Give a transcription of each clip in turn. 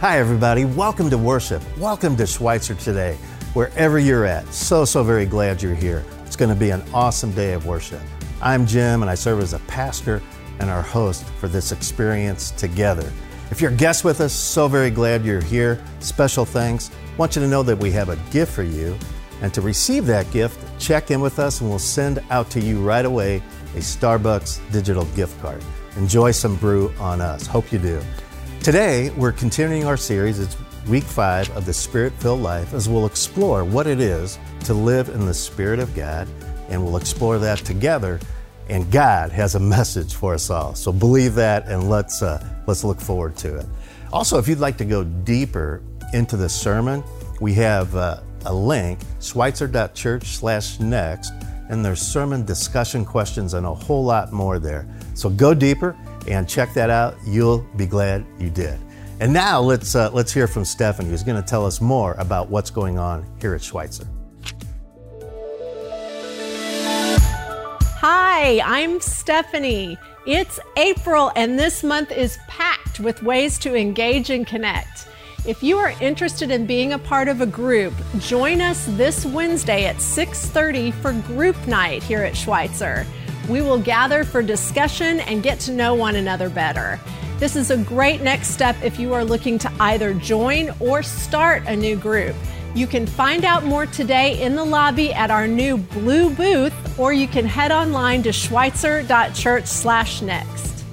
Hi, everybody. Welcome to worship. Welcome to Schweitzer today, wherever you're at. So, so very glad you're here. It's going to be an awesome day of worship. I'm Jim, and I serve as a pastor and our host for this experience together. If you're a guest with us, so very glad you're here. Special thanks. Want you to know that we have a gift for you. And to receive that gift, check in with us and we'll send out to you right away a Starbucks digital gift card. Enjoy some brew on us. Hope you do. Today, we're continuing our series. It's week five of the Spirit filled life as we'll explore what it is to live in the Spirit of God. And we'll explore that together. And God has a message for us all. So believe that and let's, uh, let's look forward to it. Also, if you'd like to go deeper into the sermon, we have uh, a link, schweitzer.church slash next, and there's sermon discussion questions and a whole lot more there. So go deeper and check that out. You'll be glad you did. And now let's, uh, let's hear from Stephanie, who's going to tell us more about what's going on here at Schweitzer. Hi, I'm Stephanie. It's April, and this month is packed with ways to engage and connect. If you are interested in being a part of a group, join us this Wednesday at 6:30 for group night here at Schweitzer. We will gather for discussion and get to know one another better. This is a great next step if you are looking to either join or start a new group. You can find out more today in the lobby at our new blue booth, or you can head online to schweitzer.church/next.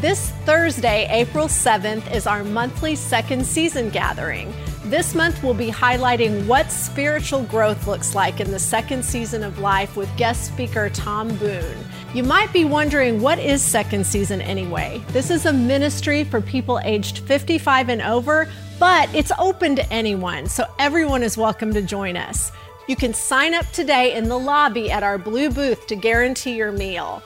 This Thursday, April 7th, is our monthly second season gathering. This month, we'll be highlighting what spiritual growth looks like in the second season of life with guest speaker Tom Boone. You might be wondering what is second season anyway? This is a ministry for people aged 55 and over but it's open to anyone, so everyone is welcome to join us. You can sign up today in the lobby at our blue booth to guarantee your meal.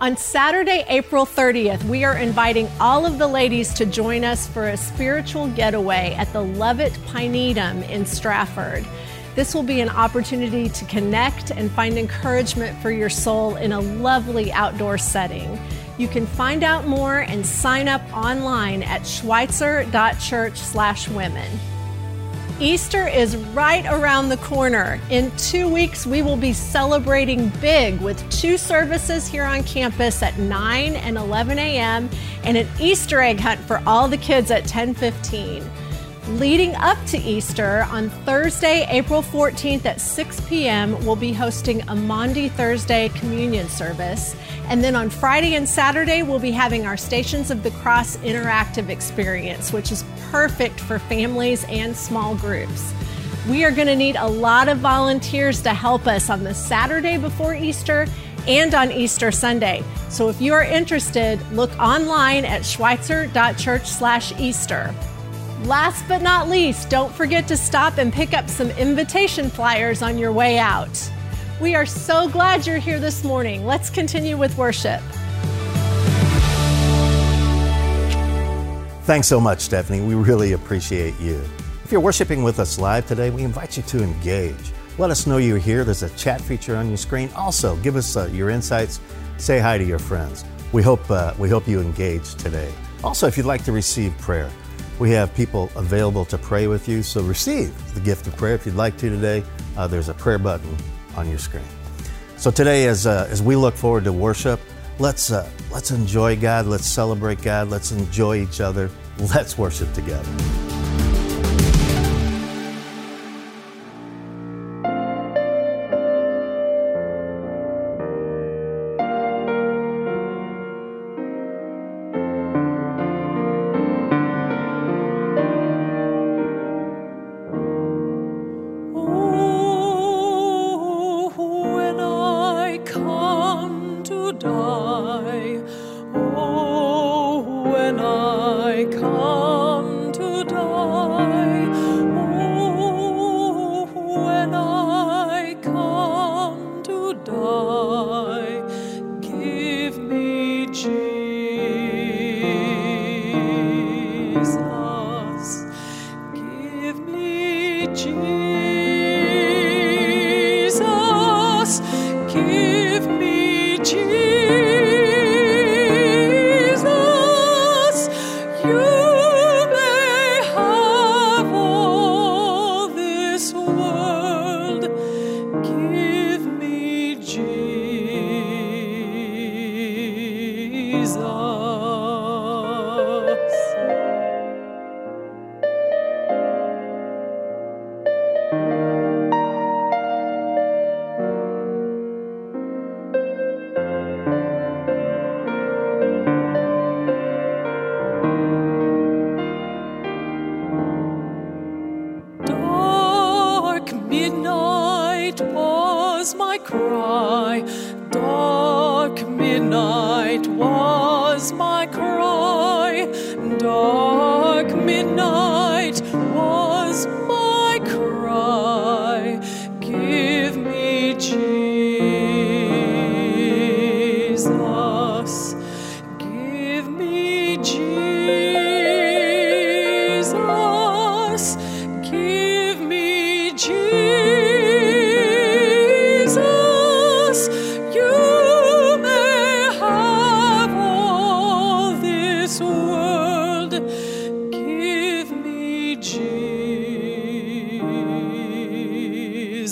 On Saturday, April 30th, we are inviting all of the ladies to join us for a spiritual getaway at the Lovett Pinetum in Strafford. This will be an opportunity to connect and find encouragement for your soul in a lovely outdoor setting. You can find out more and sign up online at schweitzer.church/women. Easter is right around the corner. In two weeks, we will be celebrating big with two services here on campus at 9 and 11 a.m. and an Easter egg hunt for all the kids at 10:15. Leading up to Easter, on Thursday, April 14th at 6 p.m., we'll be hosting a Maundy Thursday communion service. And then on Friday and Saturday, we'll be having our Stations of the Cross interactive experience, which is perfect for families and small groups. We are going to need a lot of volunteers to help us on the Saturday before Easter and on Easter Sunday. So if you are interested, look online at schweitzer.church/easter. Last but not least, don't forget to stop and pick up some invitation flyers on your way out. We are so glad you're here this morning. Let's continue with worship. Thanks so much, Stephanie. We really appreciate you. If you're worshiping with us live today, we invite you to engage. Let us know you're here. There's a chat feature on your screen. Also, give us uh, your insights. Say hi to your friends. We hope, uh, we hope you engage today. Also, if you'd like to receive prayer, we have people available to pray with you, so receive the gift of prayer if you'd like to today. Uh, there's a prayer button on your screen. So today, as, uh, as we look forward to worship, let's, uh, let's enjoy God, let's celebrate God, let's enjoy each other, let's worship together.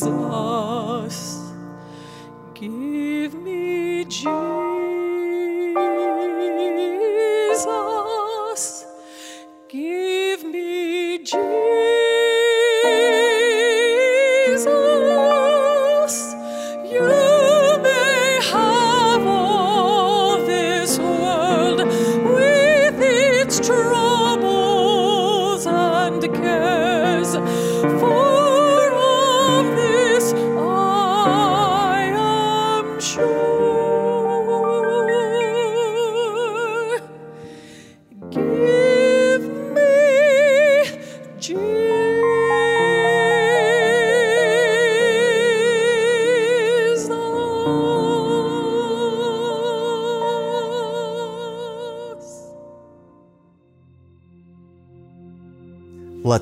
Jesus. Give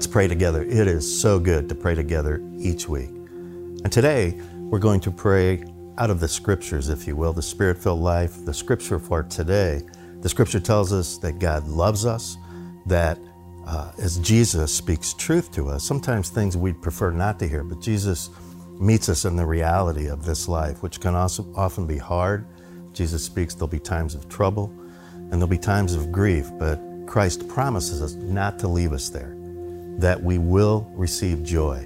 Let's pray together. It is so good to pray together each week. And today, we're going to pray out of the scriptures, if you will, the spirit filled life. The scripture for today, the scripture tells us that God loves us, that uh, as Jesus speaks truth to us, sometimes things we'd prefer not to hear, but Jesus meets us in the reality of this life, which can also often be hard. Jesus speaks there'll be times of trouble and there'll be times of grief, but Christ promises us not to leave us there that we will receive joy.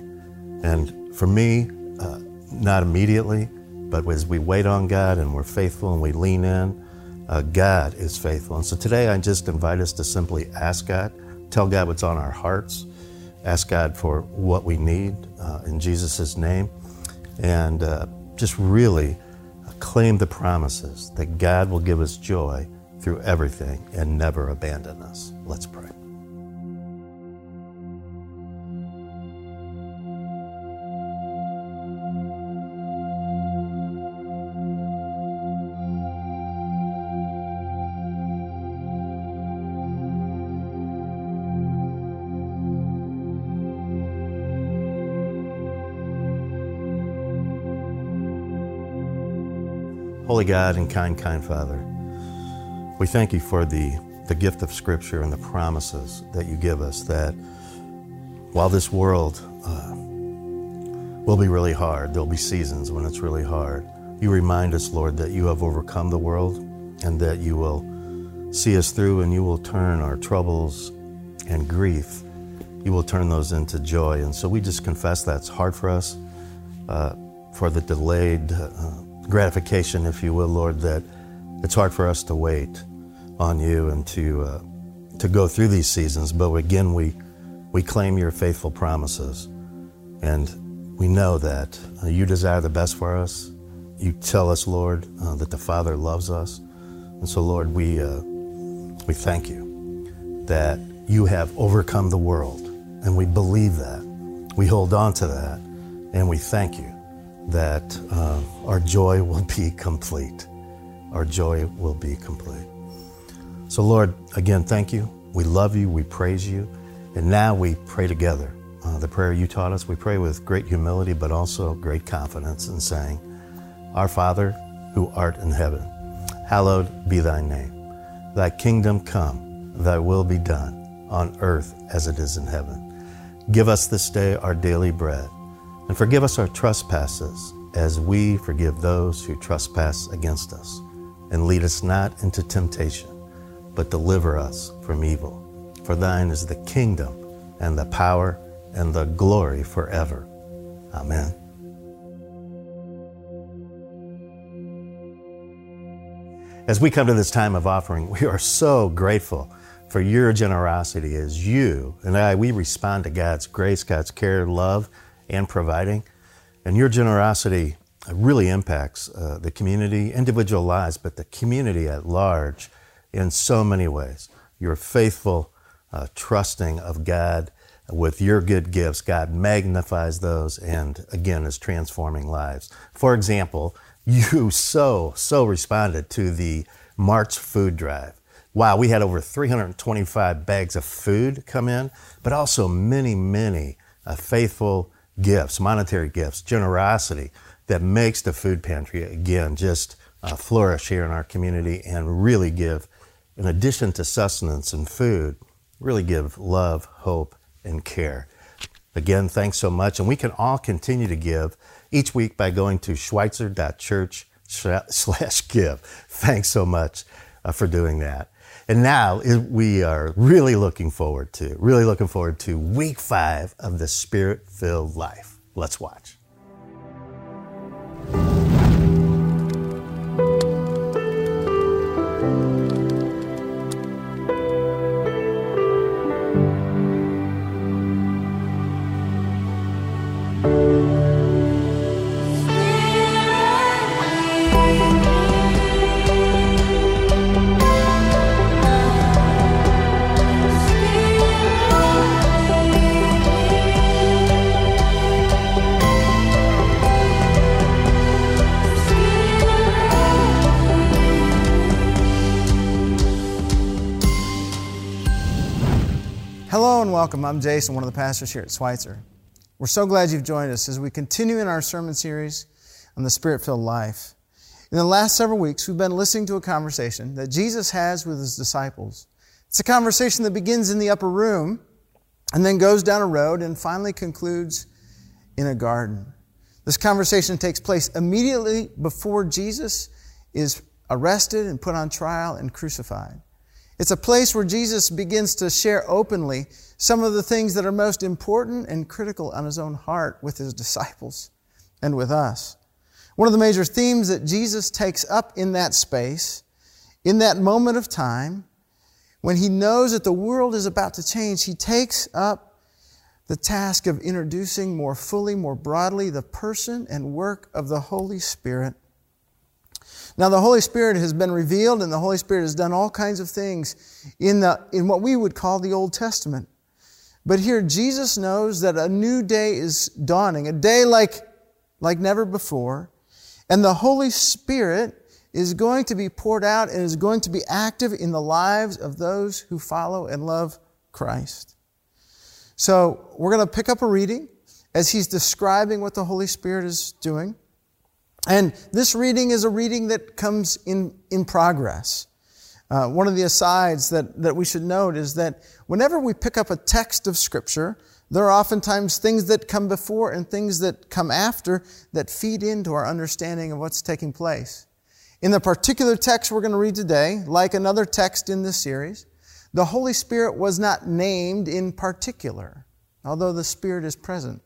And for me, uh, not immediately, but as we wait on God and we're faithful and we lean in, uh, God is faithful. And so today I just invite us to simply ask God, tell God what's on our hearts, ask God for what we need uh, in Jesus' name, and uh, just really claim the promises that God will give us joy through everything and never abandon us. Let's pray. Holy God and kind, kind Father, we thank you for the, the gift of Scripture and the promises that you give us that while this world uh, will be really hard, there'll be seasons when it's really hard. You remind us, Lord, that you have overcome the world and that you will see us through and you will turn our troubles and grief, you will turn those into joy. And so we just confess that's hard for us, uh, for the delayed uh, gratification, if you will, Lord, that it's hard for us to wait on you and to, uh, to go through these seasons. But again, we, we claim your faithful promises. And we know that uh, you desire the best for us. You tell us, Lord, uh, that the Father loves us. And so, Lord, we, uh, we thank you that you have overcome the world. And we believe that. We hold on to that. And we thank you that uh, our joy will be complete. Our joy will be complete. So, Lord, again, thank you. We love you. We praise you. And now we pray together. Uh, the prayer you taught us, we pray with great humility, but also great confidence in saying, Our Father, who art in heaven, hallowed be thy name. Thy kingdom come, thy will be done, on earth as it is in heaven. Give us this day our daily bread And forgive us our trespasses as we forgive those who trespass against us. And lead us not into temptation, but deliver us from evil. For thine is the kingdom and the power and the glory forever. Amen. As we come to this time of offering, we are so grateful for your generosity as you and I, we respond to God's grace, God's care, love, and providing. And your generosity really impacts uh, the community, individual lives, but the community at large in so many ways. Your faithful uh, trusting of God with your good gifts, God magnifies those and again is transforming lives. For example, you so, so responded to the March food drive. Wow, we had over 325 bags of food come in, but also many, many uh, faithful gifts, monetary gifts, generosity that makes the food pantry again just uh, flourish here in our community and really give, in addition to sustenance and food, really give love, hope, and care. Again, thanks so much. And we can all continue to give each week by going to schweitzer.church slash give. Thanks so much uh, for doing that. And now we are really looking forward to, really looking forward to week five of the Spirit filled life. Let's watch. I'm Jason, one of the pastors here at Schweitzer. We're so glad you've joined us as we continue in our sermon series on the Spirit filled life. In the last several weeks, we've been listening to a conversation that Jesus has with his disciples. It's a conversation that begins in the upper room and then goes down a road and finally concludes in a garden. This conversation takes place immediately before Jesus is arrested and put on trial and crucified. It's a place where Jesus begins to share openly some of the things that are most important and critical on his own heart with his disciples and with us. One of the major themes that Jesus takes up in that space, in that moment of time, when he knows that the world is about to change, he takes up the task of introducing more fully, more broadly, the person and work of the Holy Spirit now, the Holy Spirit has been revealed, and the Holy Spirit has done all kinds of things in, the, in what we would call the Old Testament. But here, Jesus knows that a new day is dawning, a day like, like never before, and the Holy Spirit is going to be poured out and is going to be active in the lives of those who follow and love Christ. So, we're going to pick up a reading as he's describing what the Holy Spirit is doing. And this reading is a reading that comes in, in progress. Uh, one of the asides that, that we should note is that whenever we pick up a text of Scripture, there are oftentimes things that come before and things that come after that feed into our understanding of what's taking place. In the particular text we're going to read today, like another text in this series, the Holy Spirit was not named in particular, although the Spirit is present.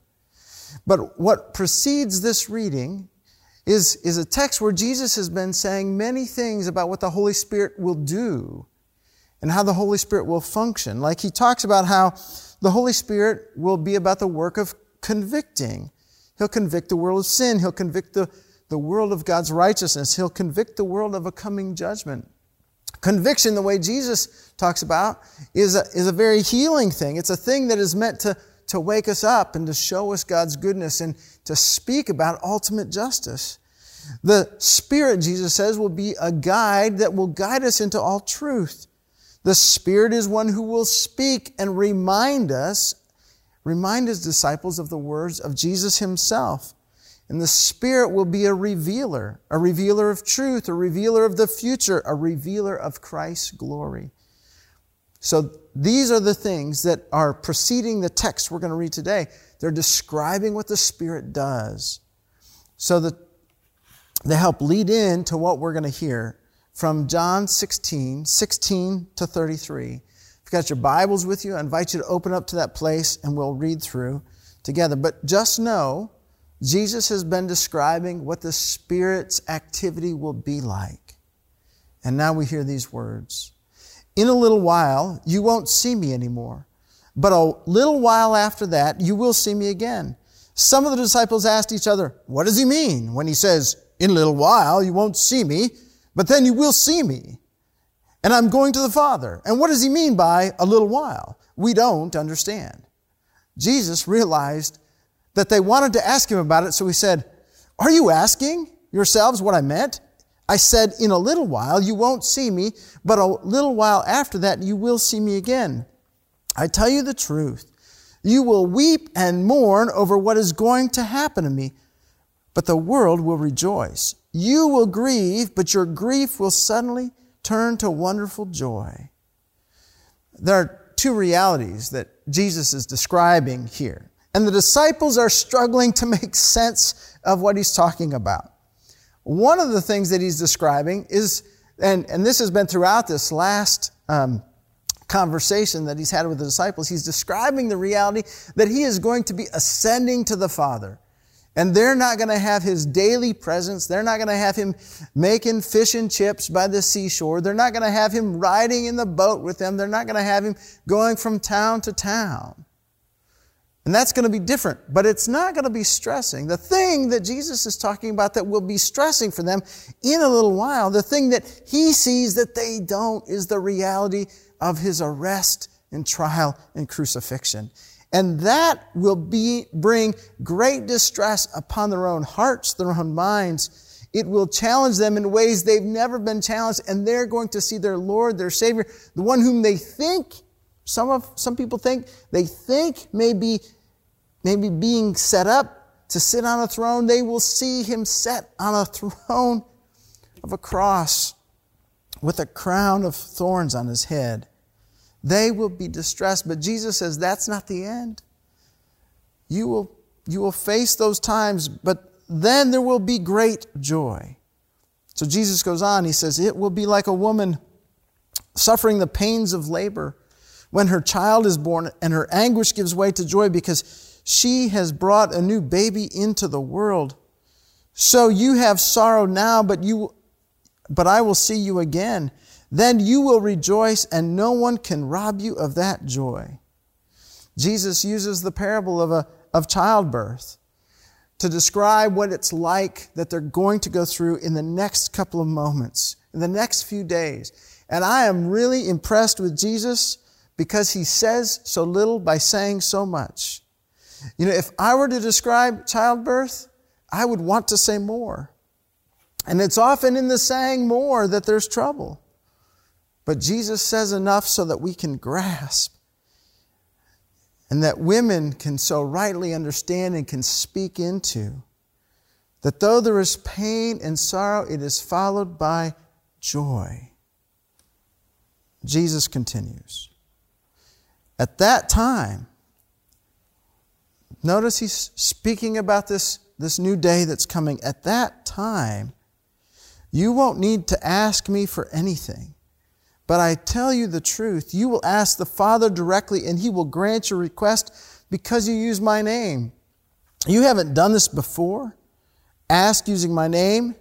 But what precedes this reading is, is a text where Jesus has been saying many things about what the Holy Spirit will do and how the Holy Spirit will function. Like he talks about how the Holy Spirit will be about the work of convicting. He'll convict the world of sin. He'll convict the, the world of God's righteousness. He'll convict the world of a coming judgment. Conviction, the way Jesus talks about, is a, is a very healing thing. It's a thing that is meant to to wake us up and to show us God's goodness and to speak about ultimate justice. The Spirit, Jesus says, will be a guide that will guide us into all truth. The Spirit is one who will speak and remind us, remind his disciples of the words of Jesus himself. And the Spirit will be a revealer, a revealer of truth, a revealer of the future, a revealer of Christ's glory. So these are the things that are preceding the text we're going to read today. they're describing what the Spirit does. So that they help lead in to what we're going to hear from John 16, 16 to 33. If you've got your Bibles with you, I invite you to open up to that place and we'll read through together. But just know Jesus has been describing what the Spirit's activity will be like. And now we hear these words. In a little while, you won't see me anymore. But a little while after that, you will see me again. Some of the disciples asked each other, What does he mean when he says, In a little while, you won't see me, but then you will see me? And I'm going to the Father. And what does he mean by a little while? We don't understand. Jesus realized that they wanted to ask him about it, so he said, Are you asking yourselves what I meant? I said, In a little while you won't see me, but a little while after that you will see me again. I tell you the truth. You will weep and mourn over what is going to happen to me, but the world will rejoice. You will grieve, but your grief will suddenly turn to wonderful joy. There are two realities that Jesus is describing here, and the disciples are struggling to make sense of what he's talking about. One of the things that he's describing is, and, and this has been throughout this last um, conversation that he's had with the disciples, he's describing the reality that he is going to be ascending to the Father. And they're not going to have his daily presence. They're not going to have him making fish and chips by the seashore. They're not going to have him riding in the boat with them. They're not going to have him going from town to town. And that's going to be different, but it's not going to be stressing. The thing that Jesus is talking about that will be stressing for them in a little while, the thing that he sees that they don't, is the reality of his arrest and trial and crucifixion. And that will be, bring great distress upon their own hearts, their own minds. It will challenge them in ways they've never been challenged, and they're going to see their Lord, their Savior, the one whom they think, some of, some people think, they think may be, maybe being set up to sit on a throne. They will see him set on a throne of a cross with a crown of thorns on his head. They will be distressed. But Jesus says that's not the end. You will, you will face those times, but then there will be great joy. So Jesus goes on, he says, It will be like a woman suffering the pains of labor when her child is born and her anguish gives way to joy because she has brought a new baby into the world. So you have sorrow now, but you, but I will see you again then you will rejoice and no one can rob you of that joy. Jesus uses the parable of, a, of childbirth to describe what it's like that they're going to go through in the next couple of moments, in the next few days. And I am really impressed with Jesus because he says so little by saying so much. You know, if I were to describe childbirth, I would want to say more. And it's often in the saying more that there's trouble. But Jesus says enough so that we can grasp and that women can so rightly understand and can speak into that though there is pain and sorrow, it is followed by joy. Jesus continues. At that time, notice he's speaking about this, this new day that's coming. At that time, you won't need to ask me for anything. But I tell you the truth, you will ask the Father directly, and He will grant your request because you use my name. You haven't done this before. Ask using my name,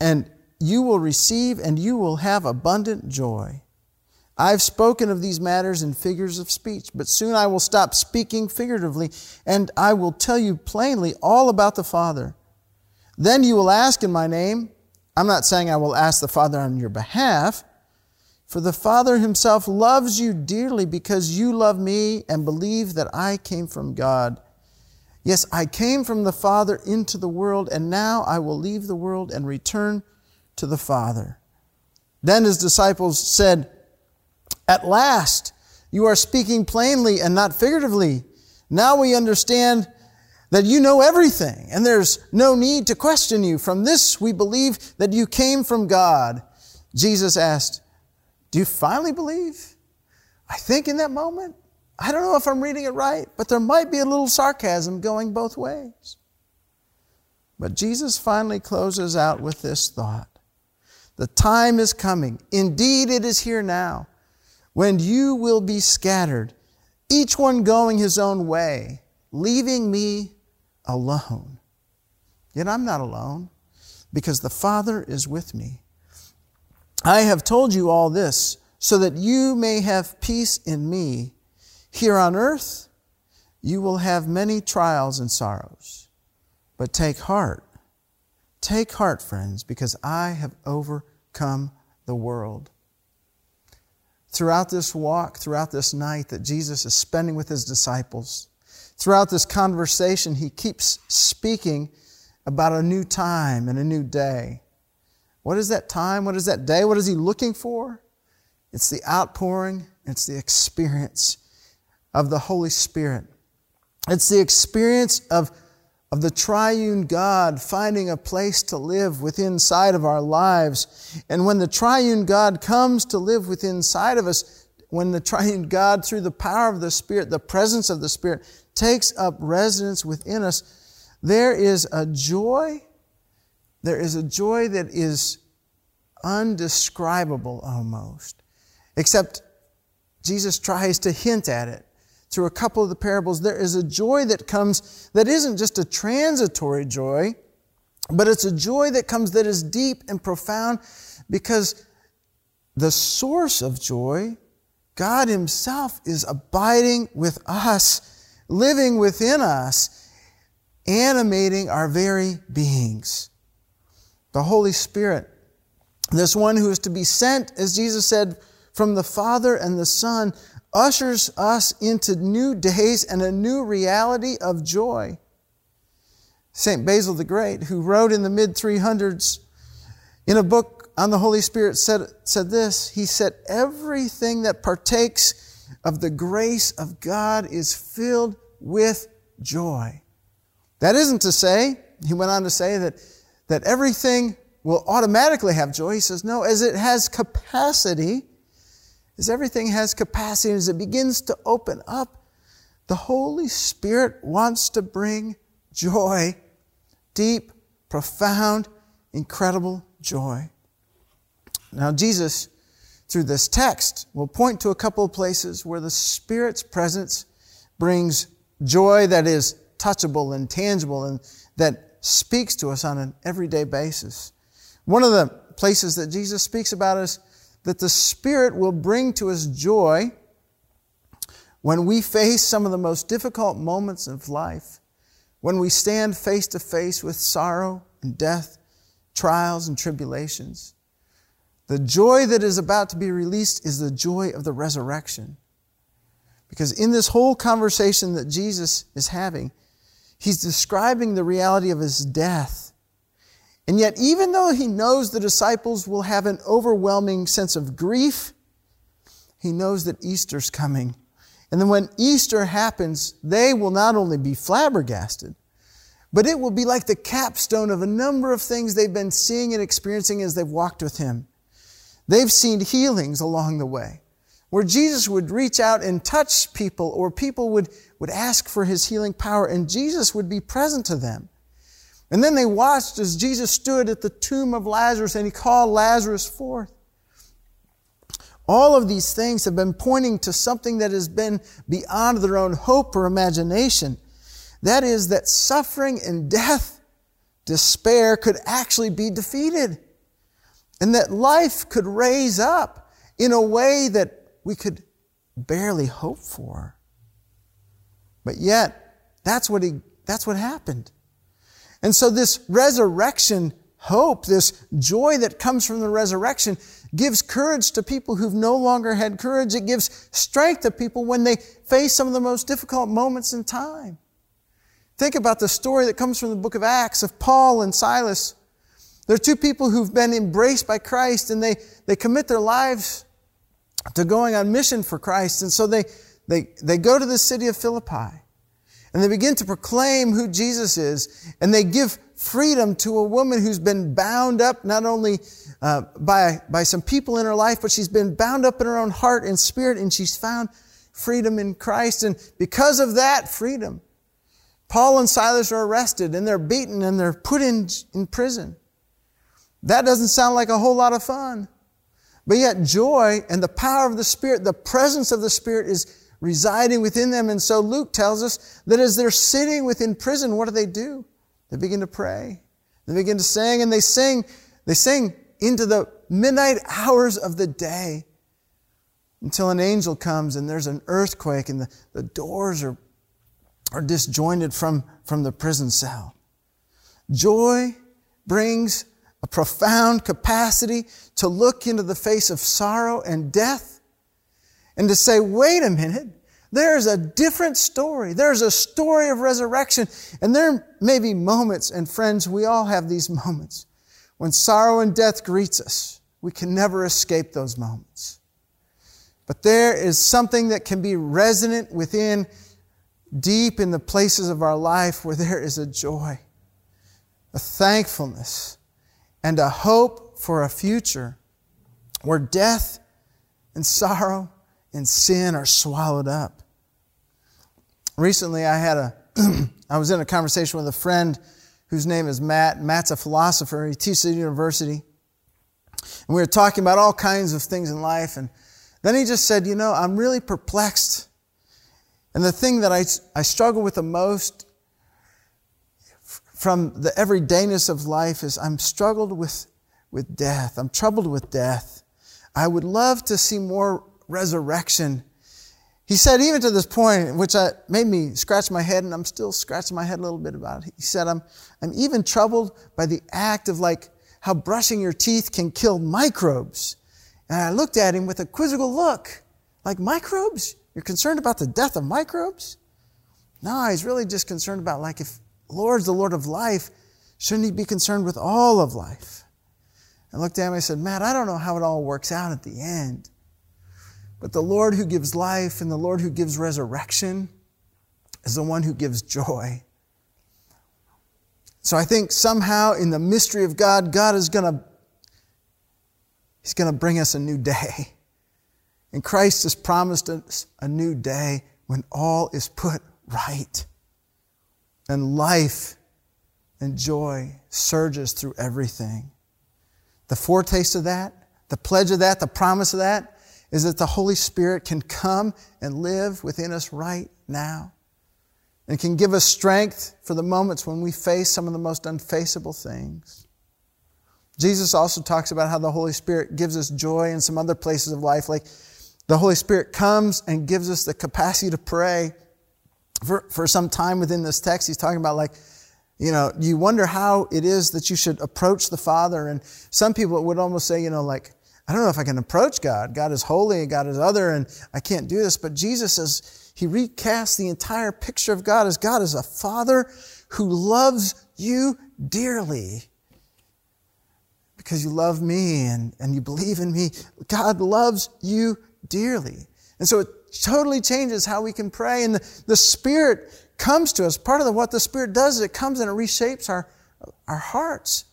and you will receive, and you will have abundant joy. I've spoken of these matters in figures of speech, but soon I will stop speaking figuratively, and I will tell you plainly all about the Father. Then you will ask in my name. I'm not saying I will ask the Father on your behalf for the Father himself loves you dearly because you love me and believe that I came from God. Yes, I came from the Father into the world, and now I will leave the world and return to the Father. Then his disciples said, At last, you are speaking plainly and not figuratively. Now we understand that you know everything, and there's no need to question you. From this, we believe that you came from God. Jesus asked, do you finally believe? I think in that moment, I don't know if I'm reading it right, but there might be a little sarcasm going both ways. But Jesus finally closes out with this thought The time is coming, indeed, it is here now, when you will be scattered, each one going his own way, leaving me alone. Yet I'm not alone, because the Father is with me. I have told you all this so that you may have peace in me. Here on earth, you will have many trials and sorrows. But take heart. Take heart, friends, because I have overcome the world. Throughout this walk, throughout this night that Jesus is spending with his disciples, throughout this conversation, he keeps speaking about a new time and a new day. What is that time? What is that day? What is he looking for? It's the outpouring, it's the experience of the Holy Spirit. It's the experience of, of the triune God finding a place to live within inside of our lives. And when the triune God comes to live within inside of us, when the triune God, through the power of the Spirit, the presence of the Spirit, takes up residence within us, there is a joy there is a joy that is undescribable almost. Except Jesus tries to hint at it through a couple of the parables. There is a joy that comes that isn't just a transitory joy, but it's a joy that comes that is deep and profound because the source of joy, God Himself, is abiding with us, living within us, animating our very beings the Holy Spirit. This one who is to be sent, as Jesus said, from the Father and the Son, ushers us into new days and a new reality of joy. St. Basil the Great, who wrote in the mid 300s in a book on the Holy Spirit, said, said this He said, Everything that partakes of the grace of God is filled with joy. That isn't to say, he went on to say that that everything will automatically have joy. He says, no, as it has capacity, as everything has capacity, as it begins to open up, the Holy Spirit wants to bring joy, deep, profound, incredible joy. Now, Jesus, through this text, will point to a couple of places where the Spirit's presence brings joy that is touchable and tangible and that speaks to us on an everyday basis. One of the places that Jesus speaks about is that the Spirit will bring to us joy when we face some of the most difficult moments of life, when we stand face to face with sorrow and death, trials and tribulations. The joy that is about to be released is the joy of the resurrection. Because in this whole conversation that Jesus is having, He's describing the reality of his death. And yet, even though he knows the disciples will have an overwhelming sense of grief, he knows that Easter's coming. And then when Easter happens, they will not only be flabbergasted, but it will be like the capstone of a number of things they've been seeing and experiencing as they've walked with him. They've seen healings along the way, where Jesus would reach out and touch people, or people would, would ask for his healing power, and Jesus would be present to them. And then they watched as Jesus stood at the tomb of Lazarus and he called Lazarus forth. All of these things have been pointing to something that has been beyond their own hope or imagination. That is, that suffering and death, despair could actually be defeated. And that life could raise up in a way that we could barely hope for. But yet, that's what he, that's what happened. And so this resurrection hope, this joy that comes from the resurrection gives courage to people who've no longer had courage. It gives strength to people when they face some of the most difficult moments in time. Think about the story that comes from the book of Acts of Paul and Silas. They're two people who've been embraced by Christ and they, they commit their lives to going on mission for Christ. And so they, they, they go to the city of Philippi and they begin to proclaim who Jesus is. And they give freedom to a woman who's been bound up not only uh, by, by some people in her life, but she's been bound up in her own heart and spirit. And she's found freedom in Christ. And because of that freedom, Paul and Silas are arrested and they're beaten and they're put in, in prison. That doesn't sound like a whole lot of fun. But yet, joy and the power of the Spirit, the presence of the Spirit is residing within them. And so Luke tells us that as they're sitting within prison, what do they do? They begin to pray. They begin to sing, and they sing, they sing into the midnight hours of the day until an angel comes and there's an earthquake and the, the doors are, are disjointed from, from the prison cell. Joy brings a profound capacity to look into the face of sorrow and death and to say, wait a minute, there's a different story. There's a story of resurrection. And there may be moments, and friends, we all have these moments when sorrow and death greets us. We can never escape those moments. But there is something that can be resonant within, deep in the places of our life where there is a joy, a thankfulness, and a hope for a future where death and sorrow and sin are swallowed up. Recently, I had a, I was in a conversation with a friend whose name is Matt. Matt's a philosopher. He teaches at university. And we were talking about all kinds of things in life. And then he just said, You know, I'm really perplexed. And the thing that I, I struggle with the most from the everydayness of life is I'm struggled with, with death. I'm troubled with death. I would love to see more resurrection. He said, even to this point, which I, made me scratch my head, and I'm still scratching my head a little bit about it. He said, I'm, I'm even troubled by the act of like how brushing your teeth can kill microbes. And I looked at him with a quizzical look. Like, microbes? You're concerned about the death of microbes? No, he's really just concerned about like if Lord's the Lord of life, shouldn't he be concerned with all of life? I looked at him and I said, Matt, I don't know how it all works out at the end. But the Lord who gives life and the Lord who gives resurrection is the one who gives joy. So I think somehow in the mystery of God, God is going to He's going to bring us a new day. And Christ has promised us a new day when all is put right and life and joy surges through everything. The foretaste of that, the pledge of that, the promise of that is that the Holy Spirit can come and live within us right now and can give us strength for the moments when we face some of the most unfaceable things. Jesus also talks about how the Holy Spirit gives us joy in some other places of life, like the Holy Spirit comes and gives us the capacity to pray for, for some time within this text, he's talking about like, you know, you wonder how it is that you should approach the Father. And some people would almost say, you know, like, I don't know if I can approach God. God is holy and God is other and I can't do this. But Jesus says, he recasts the entire picture of God as God is a Father who loves you dearly because you love me and, and you believe in me. God loves you dearly. And so it totally changes how we can pray. And the, the Spirit comes to us. Part of the, what the Spirit does is it comes and it reshapes our, our hearts.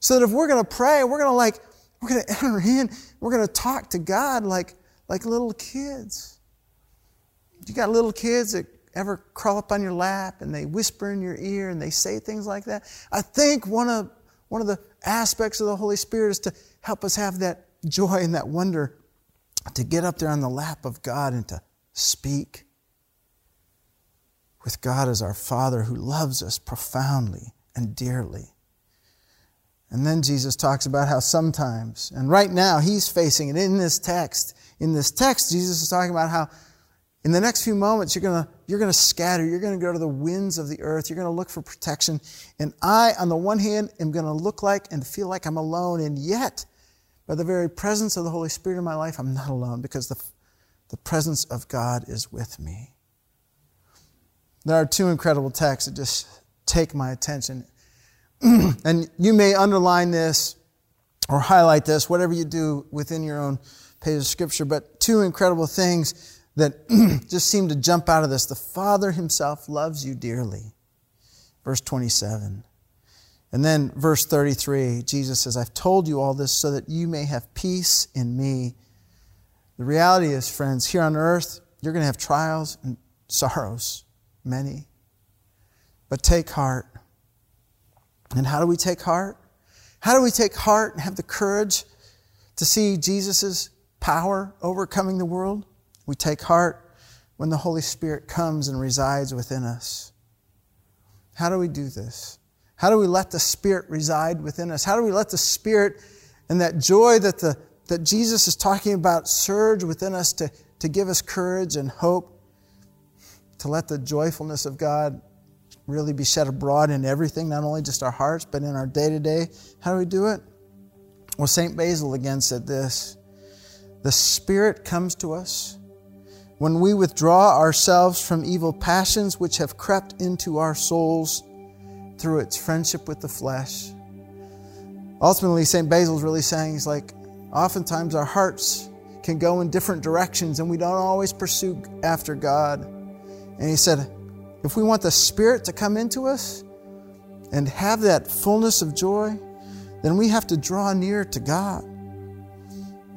So that if we're going to pray, we're going to like, we're going to enter in, we're going to talk to God like, like little kids. You got little kids that ever crawl up on your lap and they whisper in your ear and they say things like that? I think one of, one of the aspects of the Holy Spirit is to help us have that joy and that wonder to get up there on the lap of God and to speak with God as our Father who loves us profoundly and dearly. And then Jesus talks about how sometimes, and right now he's facing it in this text. In this text, Jesus is talking about how in the next few moments you're gonna, you're gonna scatter, you're gonna go to the winds of the earth, you're gonna look for protection. And I, on the one hand, am gonna look like and feel like I'm alone, and yet by the very presence of the Holy Spirit in my life, I'm not alone because the, the presence of God is with me. There are two incredible texts that just take my attention. and you may underline this or highlight this, whatever you do within your own page of Scripture, but two incredible things that just seem to jump out of this. The Father Himself loves you dearly. Verse 27. And then verse 33, Jesus says, I've told you all this so that you may have peace in me. The reality is, friends, here on earth, You're going to have trials and sorrows, many. But take heart. And how do we take heart? How do we take heart and have the courage to see Jesus' power overcoming the world? We take heart when the Holy Spirit comes and resides within us. How do we do this? How do we let the Spirit reside within us? How do we let the Spirit and that joy that, the, that Jesus is talking about surge within us to, to give us courage and hope, to let the joyfulness of God really be shed abroad in everything, not only just our hearts, but in our day to day? How do we do it? Well, St. Basil again said this The Spirit comes to us when we withdraw ourselves from evil passions which have crept into our souls through its friendship with the flesh. Ultimately, St. Basil's really saying, he's like, oftentimes our hearts can go in different directions and we don't always pursue after God. And he said, if we want the Spirit to come into us and have that fullness of joy, then we have to draw near to God.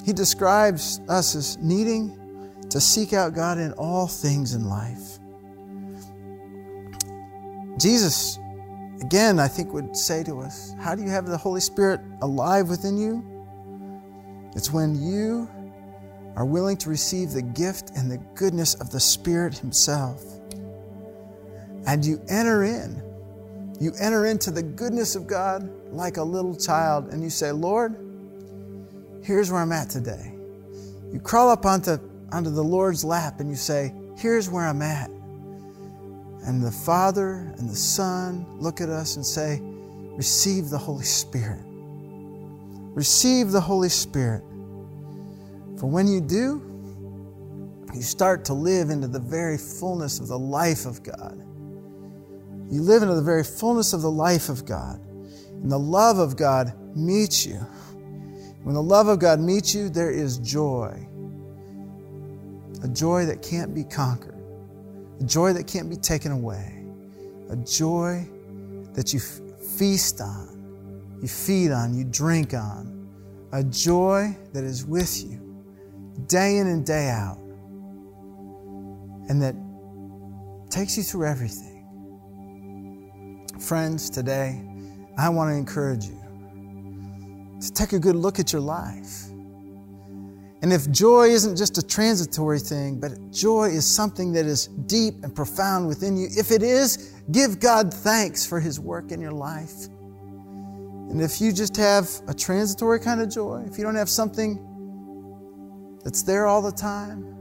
He describes us as needing to seek out God in all things in life. Jesus, again, I think would say to us, How do you have the Holy Spirit alive within you? It's when you are willing to receive the gift and the goodness of the Spirit Himself. And you enter in. You enter into the goodness of God like a little child, and you say, Lord, here's where I'm at today. You crawl up onto onto the Lord's lap and you say, Here's where I'm at. And the Father and the Son look at us and say, Receive the Holy Spirit. Receive the Holy Spirit. For when you do, you start to live into the very fullness of the life of God. You live into the very fullness of the life of God. And the love of God meets you. When the love of God meets you, there is joy a joy that can't be conquered, a joy that can't be taken away, a joy that you feast on, you feed on, you drink on, a joy that is with you day in and day out, and that takes you through everything. Friends, today, I want to encourage you to take a good look at your life and if joy isn't just a transitory thing, but joy is something that is deep and profound within you, if it is, give God thanks for His work in your life. And if you just have a transitory kind of joy, if you don't have something that's there all the time,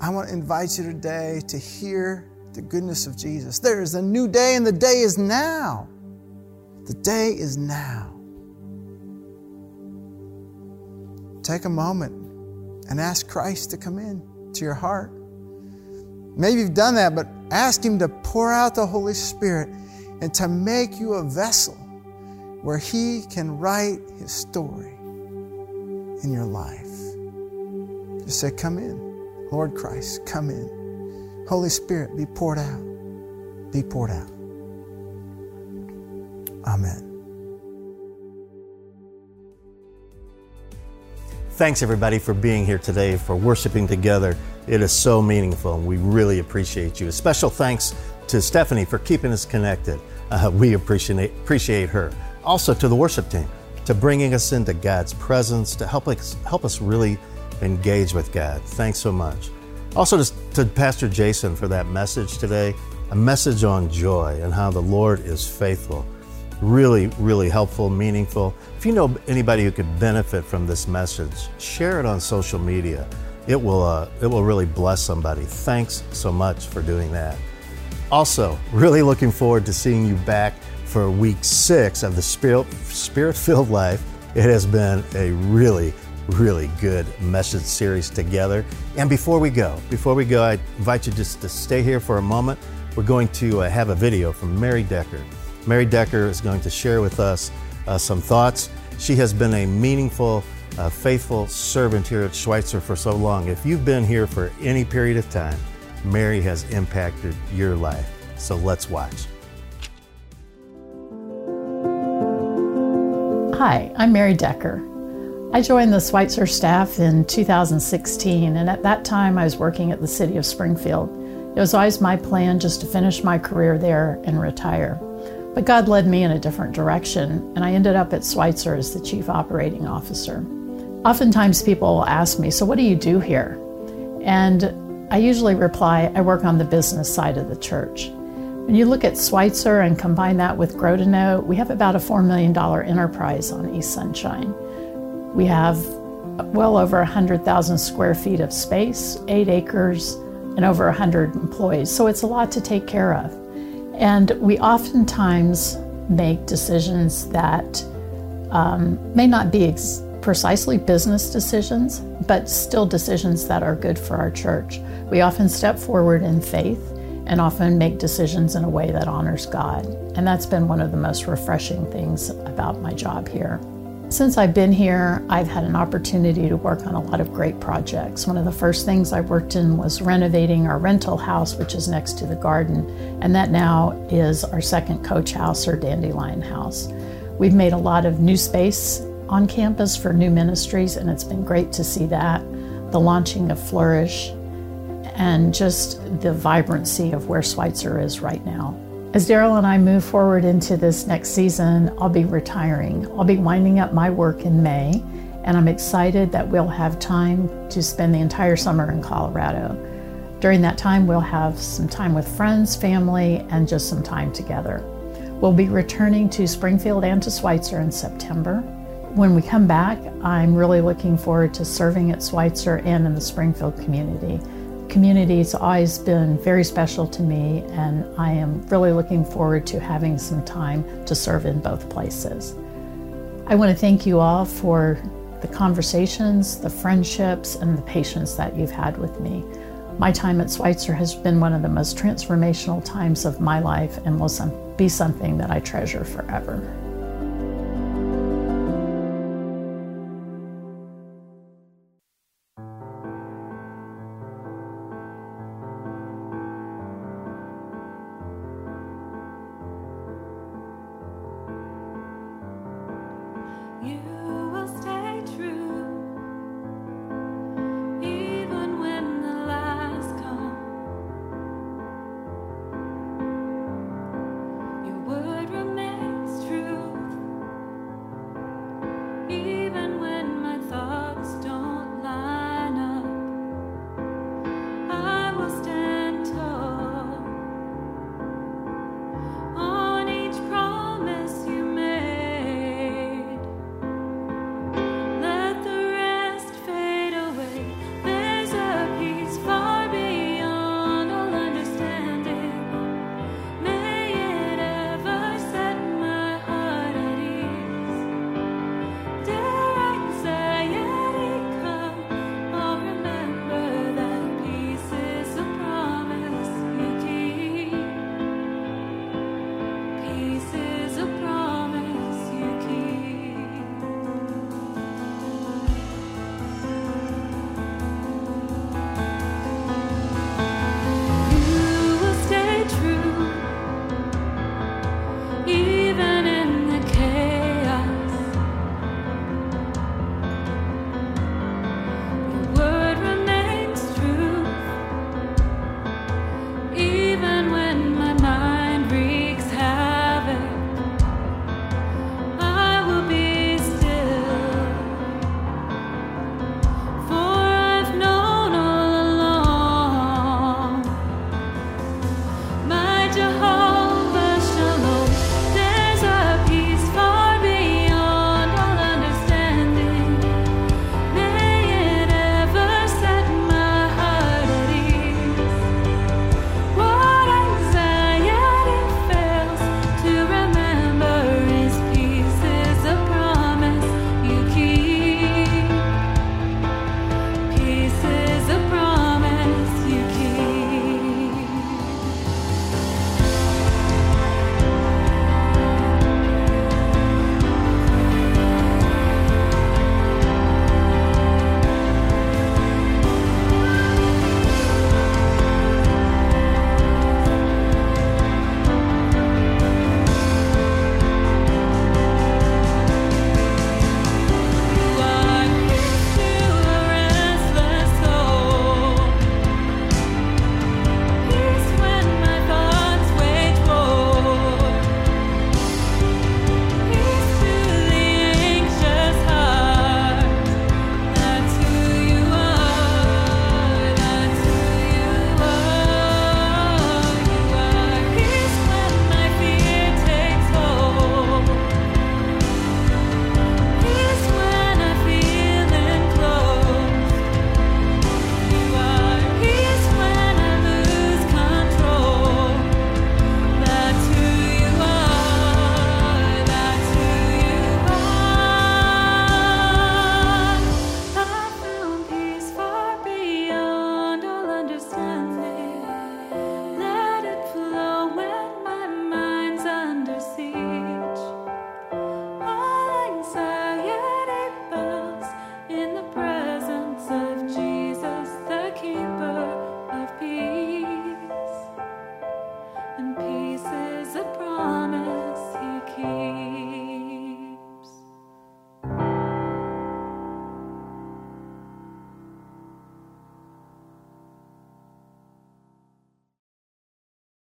I want to invite you today to hear the goodness of Jesus. There is a new day, and the day is now. The day is now. Take a moment and ask Christ to come in to your heart. Maybe you've done that, but ask Him to pour out the Holy Spirit and to make you a vessel where He can write His story in your life. Just say, Come in. Lord Christ, come in. Holy Spirit, be poured out. Be poured out. Amen. Thanks, everybody, for being here today, for worshiping together. It is so meaningful, and we really appreciate you. A special thanks to Stephanie for keeping us connected. Uh, we appreciate, appreciate her. Also, to the worship team, to bringing us into God's presence, to help us, help us really engage with God. Thanks so much. Also, to, to Pastor Jason for that message today, a message on joy and how the Lord is faithful. Really, really helpful, meaningful. If you know anybody who could benefit from this message, share it on social media. It will, uh, it will really bless somebody. Thanks so much for doing that. Also, really looking forward to seeing you back for week six of the Spirit filled life. It has been a really, really good message series together. And before we go, before we go, I invite you just to stay here for a moment. We're going to uh, have a video from Mary Decker. Mary Decker is going to share with us uh, some thoughts. She has been a meaningful, uh, faithful servant here at Schweitzer for so long. If you've been here for any period of time, Mary has impacted your life. So let's watch. Hi, I'm Mary Decker. I joined the Schweitzer staff in 2016, and at that time I was working at the City of Springfield. It was always my plan just to finish my career there and retire. But God led me in a different direction, and I ended up at Schweitzer as the Chief Operating Officer. Oftentimes people will ask me, So what do you do here? And I usually reply, I work on the business side of the church. When you look at Schweitzer and combine that with Grow to Know, we have about a $4 million enterprise on East Sunshine. We have well over 100,000 square feet of space, eight acres, and over 100 employees. So it's a lot to take care of. And we oftentimes make decisions that um, may not be ex- precisely business decisions, but still decisions that are good for our church. We often step forward in faith and often make decisions in a way that honors God. And that's been one of the most refreshing things about my job here. Since I've been here, I've had an opportunity to work on a lot of great projects. One of the first things I worked in was renovating our rental house, which is next to the garden, and that now is our second coach house or dandelion house. We've made a lot of new space on campus for new ministries, and it's been great to see that. The launching of Flourish and just the vibrancy of where Schweitzer is right now. As Daryl and I move forward into this next season, I'll be retiring. I'll be winding up my work in May, and I'm excited that we'll have time to spend the entire summer in Colorado. During that time, we'll have some time with friends, family, and just some time together. We'll be returning to Springfield and to Schweitzer in September. When we come back, I'm really looking forward to serving at Schweitzer and in the Springfield community community has always been very special to me, and I am really looking forward to having some time to serve in both places. I want to thank you all for the conversations, the friendships, and the patience that you've had with me. My time at Schweitzer has been one of the most transformational times of my life and will be something that I treasure forever.